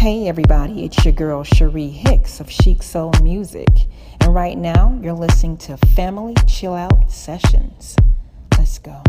Hey everybody, it's your girl Cherie Hicks of Chic Soul Music, and right now you're listening to Family Chill Out Sessions. Let's go.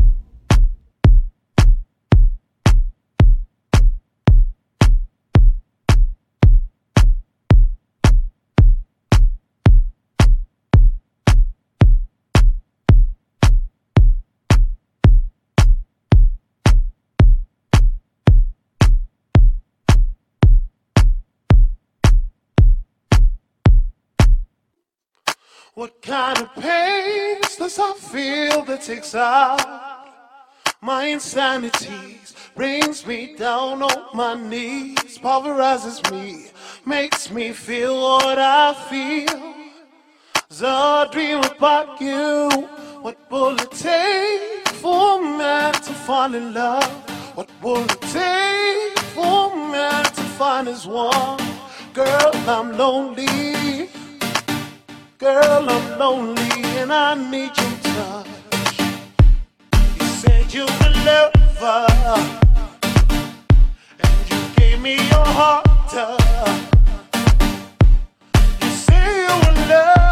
What kind of pace does I feel that takes out my insanities? Brings me down on my knees, pulverizes me, makes me feel what I feel. I dream about you. What will it take for man to fall in love? What will it take for man to find his one? Girl, I'm lonely. Girl, I'm lonely and I need your touch. You said you were lover, and you gave me your heart. You say you were love,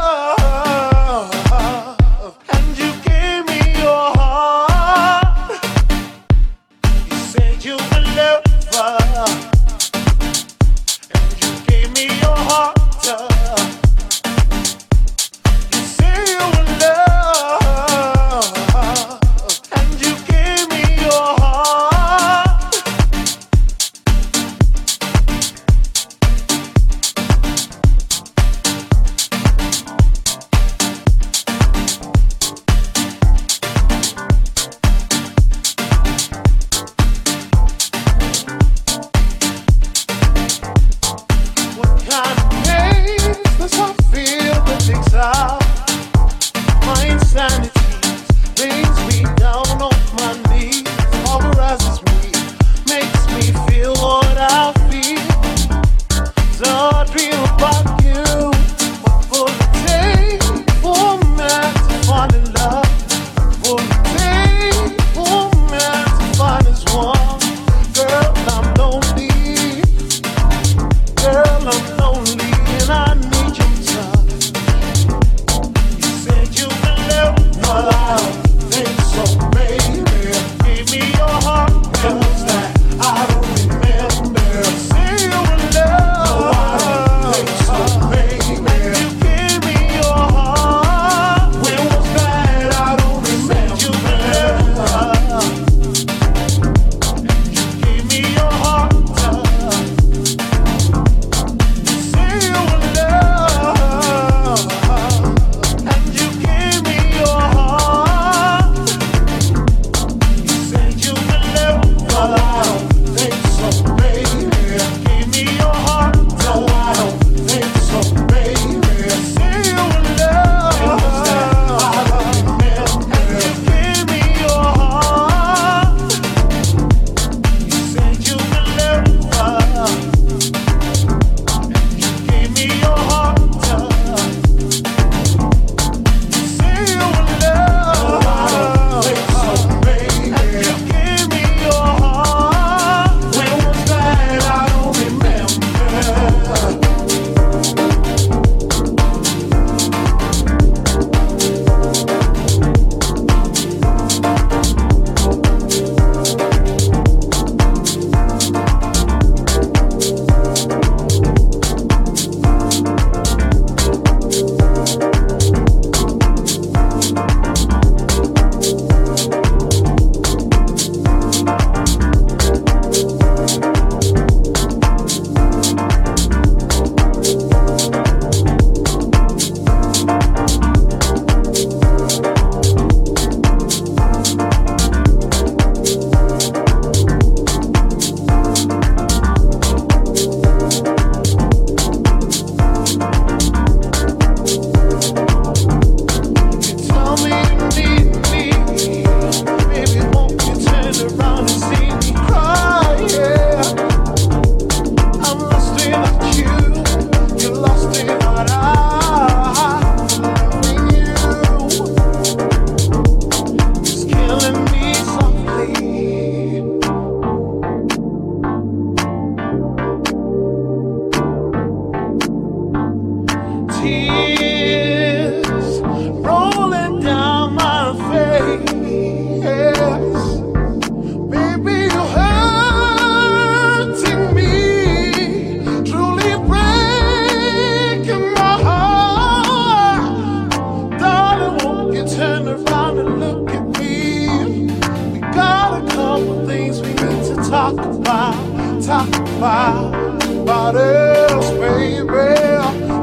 talk about, talk about, about us, baby.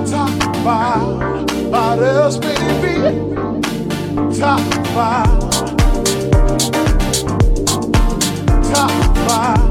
Talk about, about us, baby. Talk about, talk about.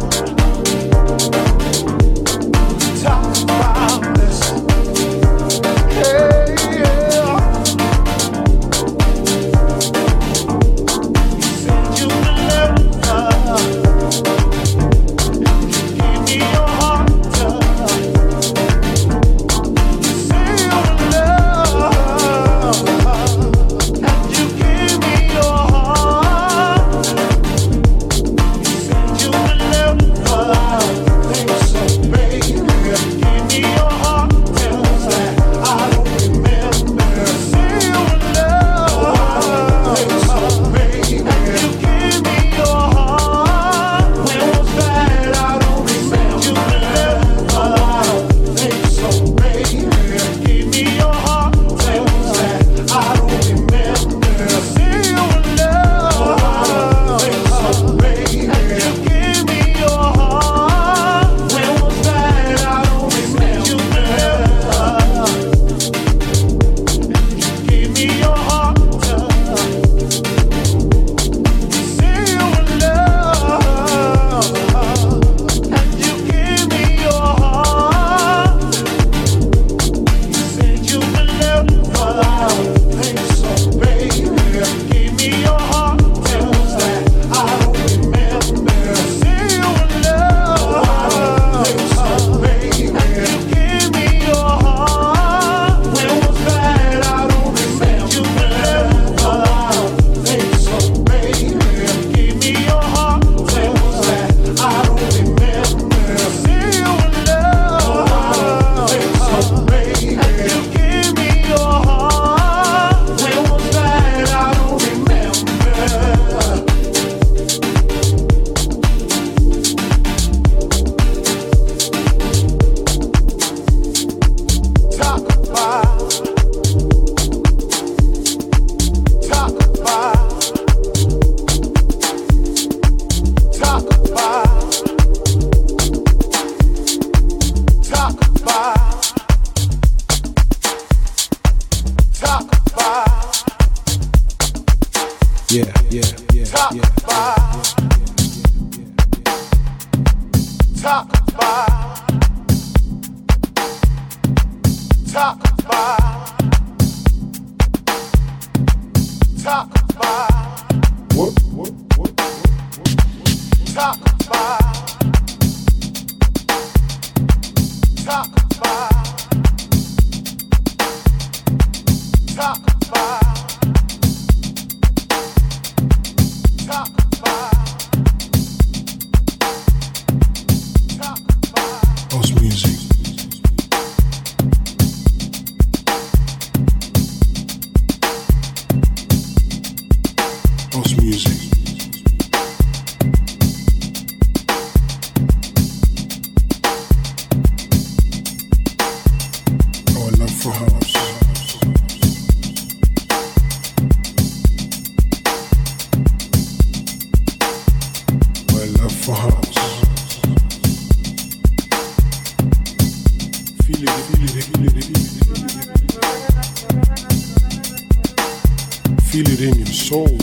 soul.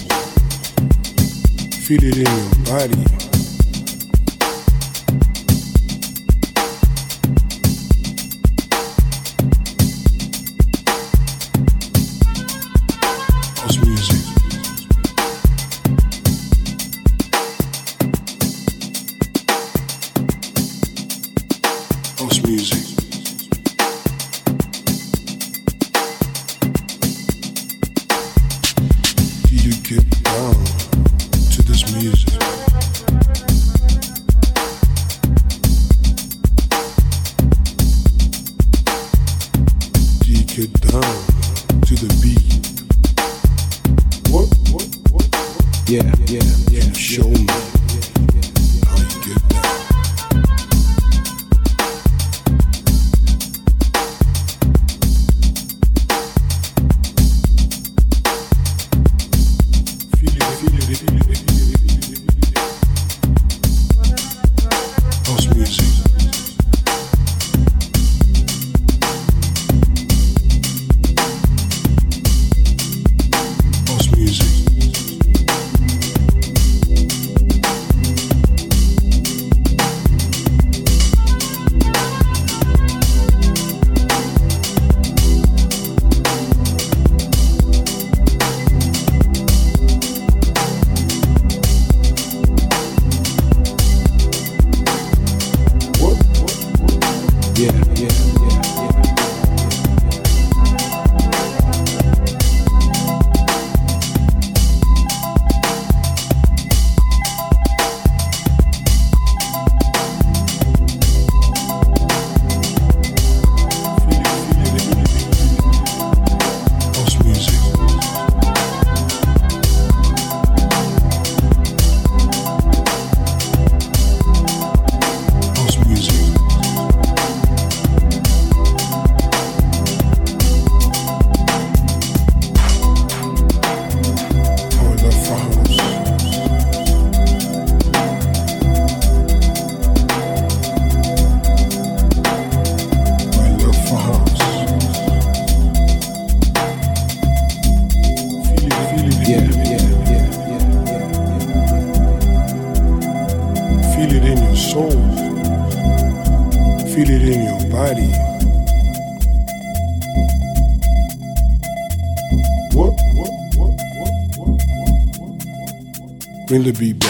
Feel it in your body. Bring the beat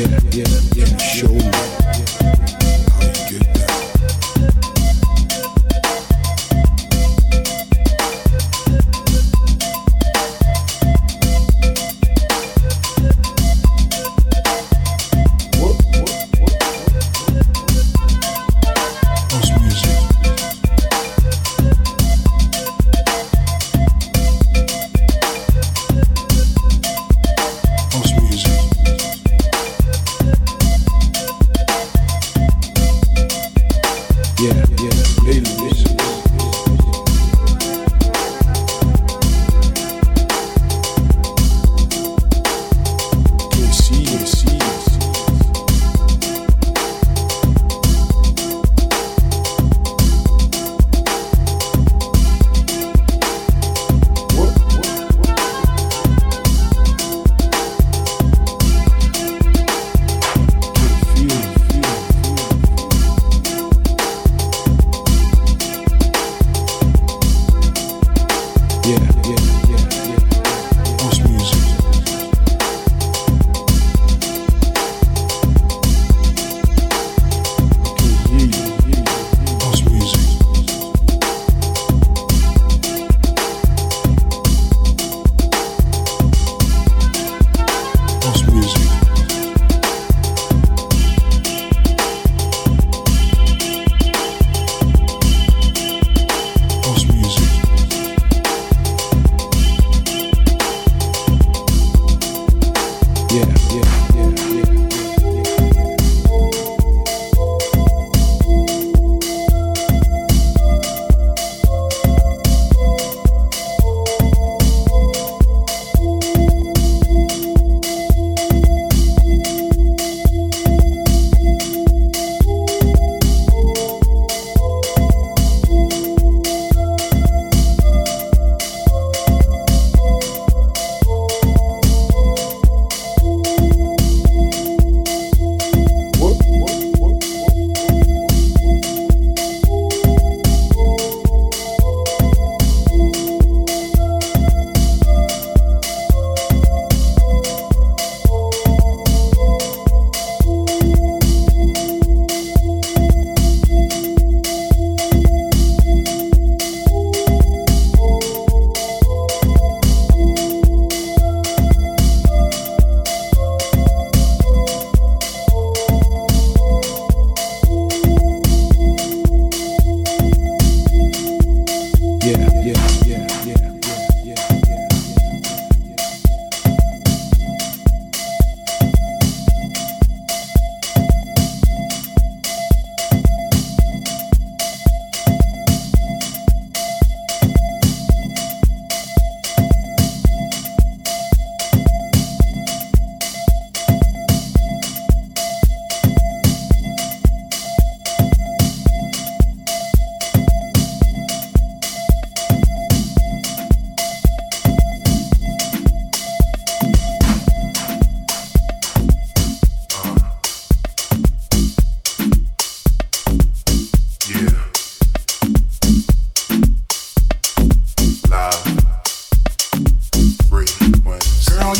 yeah, yeah, yeah, show.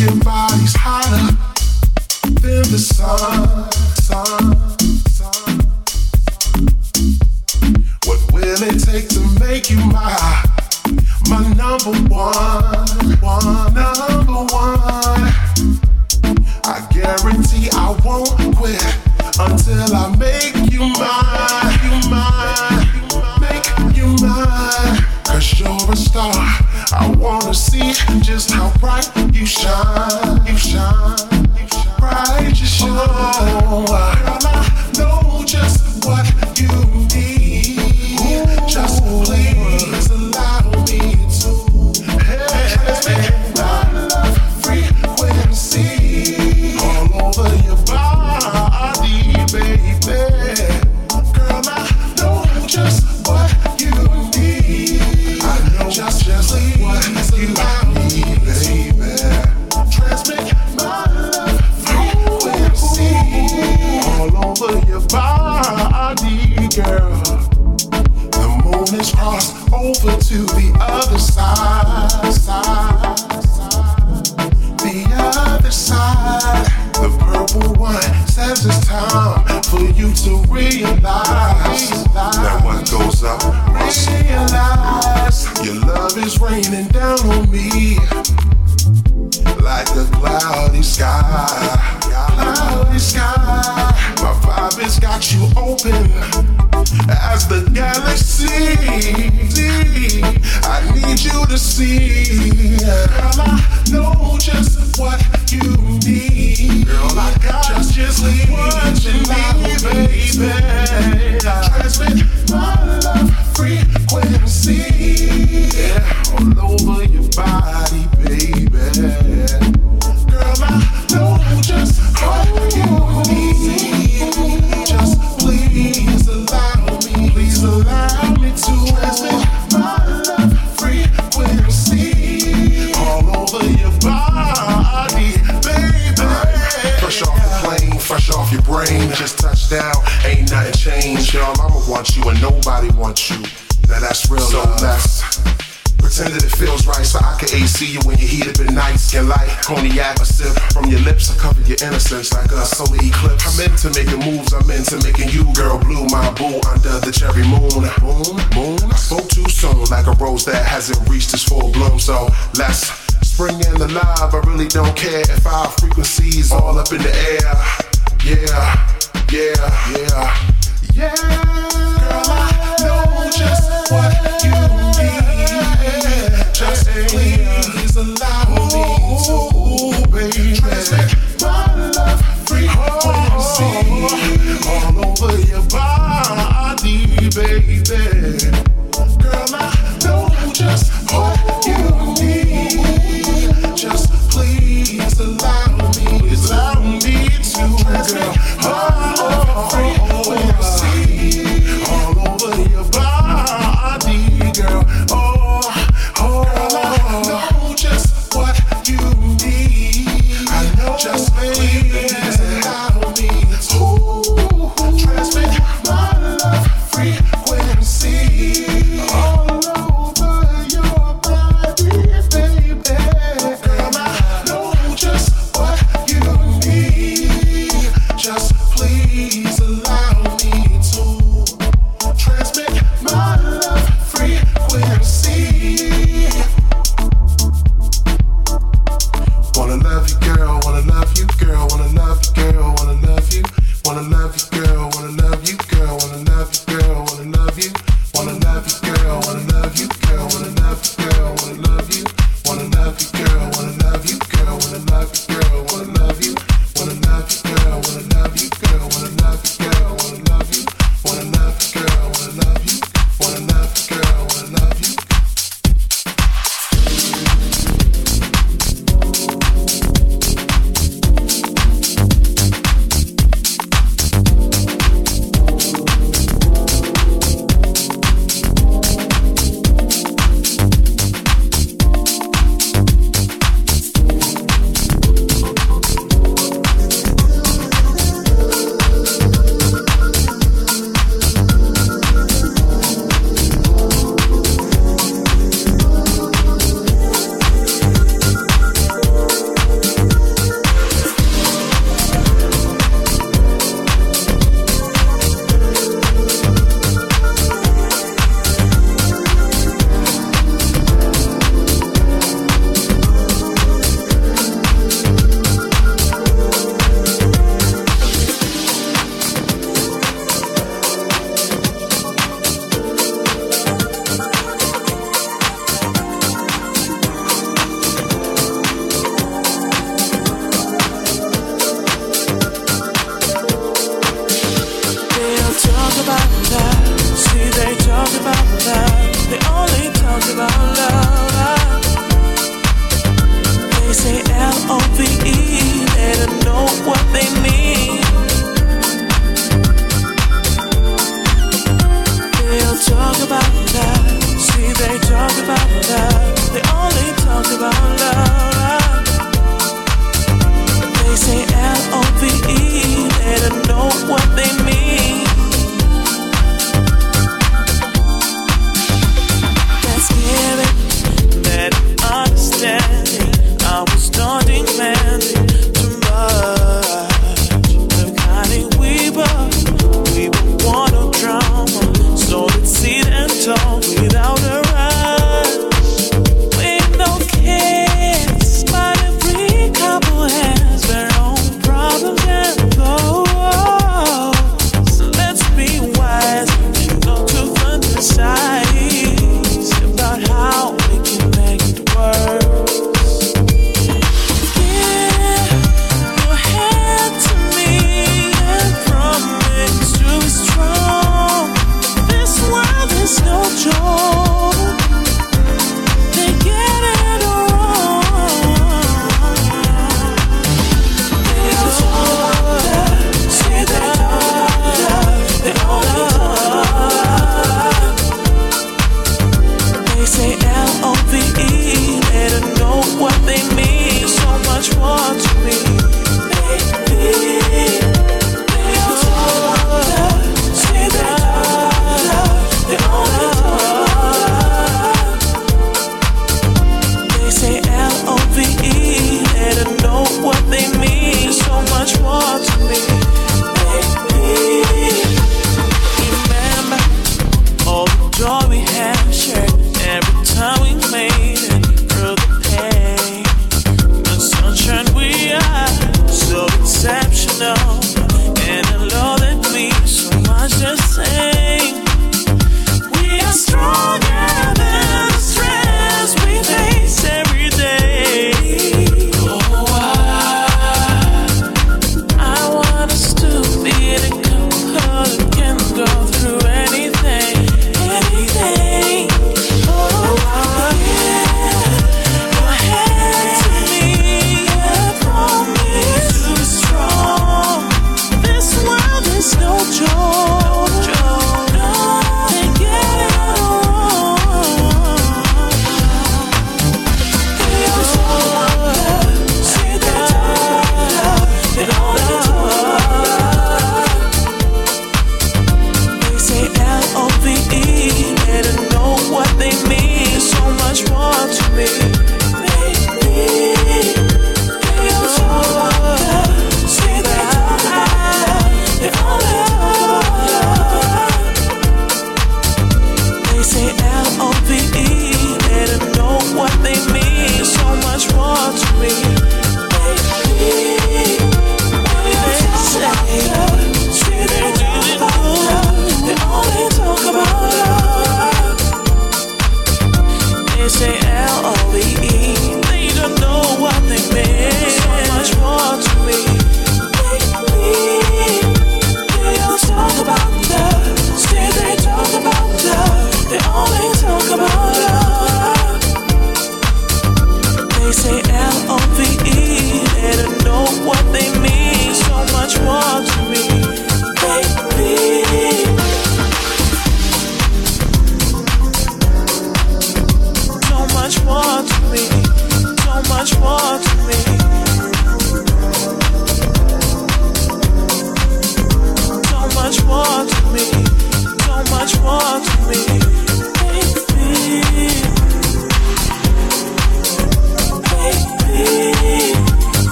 Your body's higher than the sun. What will it take to make you my, my number one, one? sleep. a rose that hasn't reached its full bloom. So let's spring in the live. I really don't care if our frequencies all up in the air. Yeah, yeah, yeah.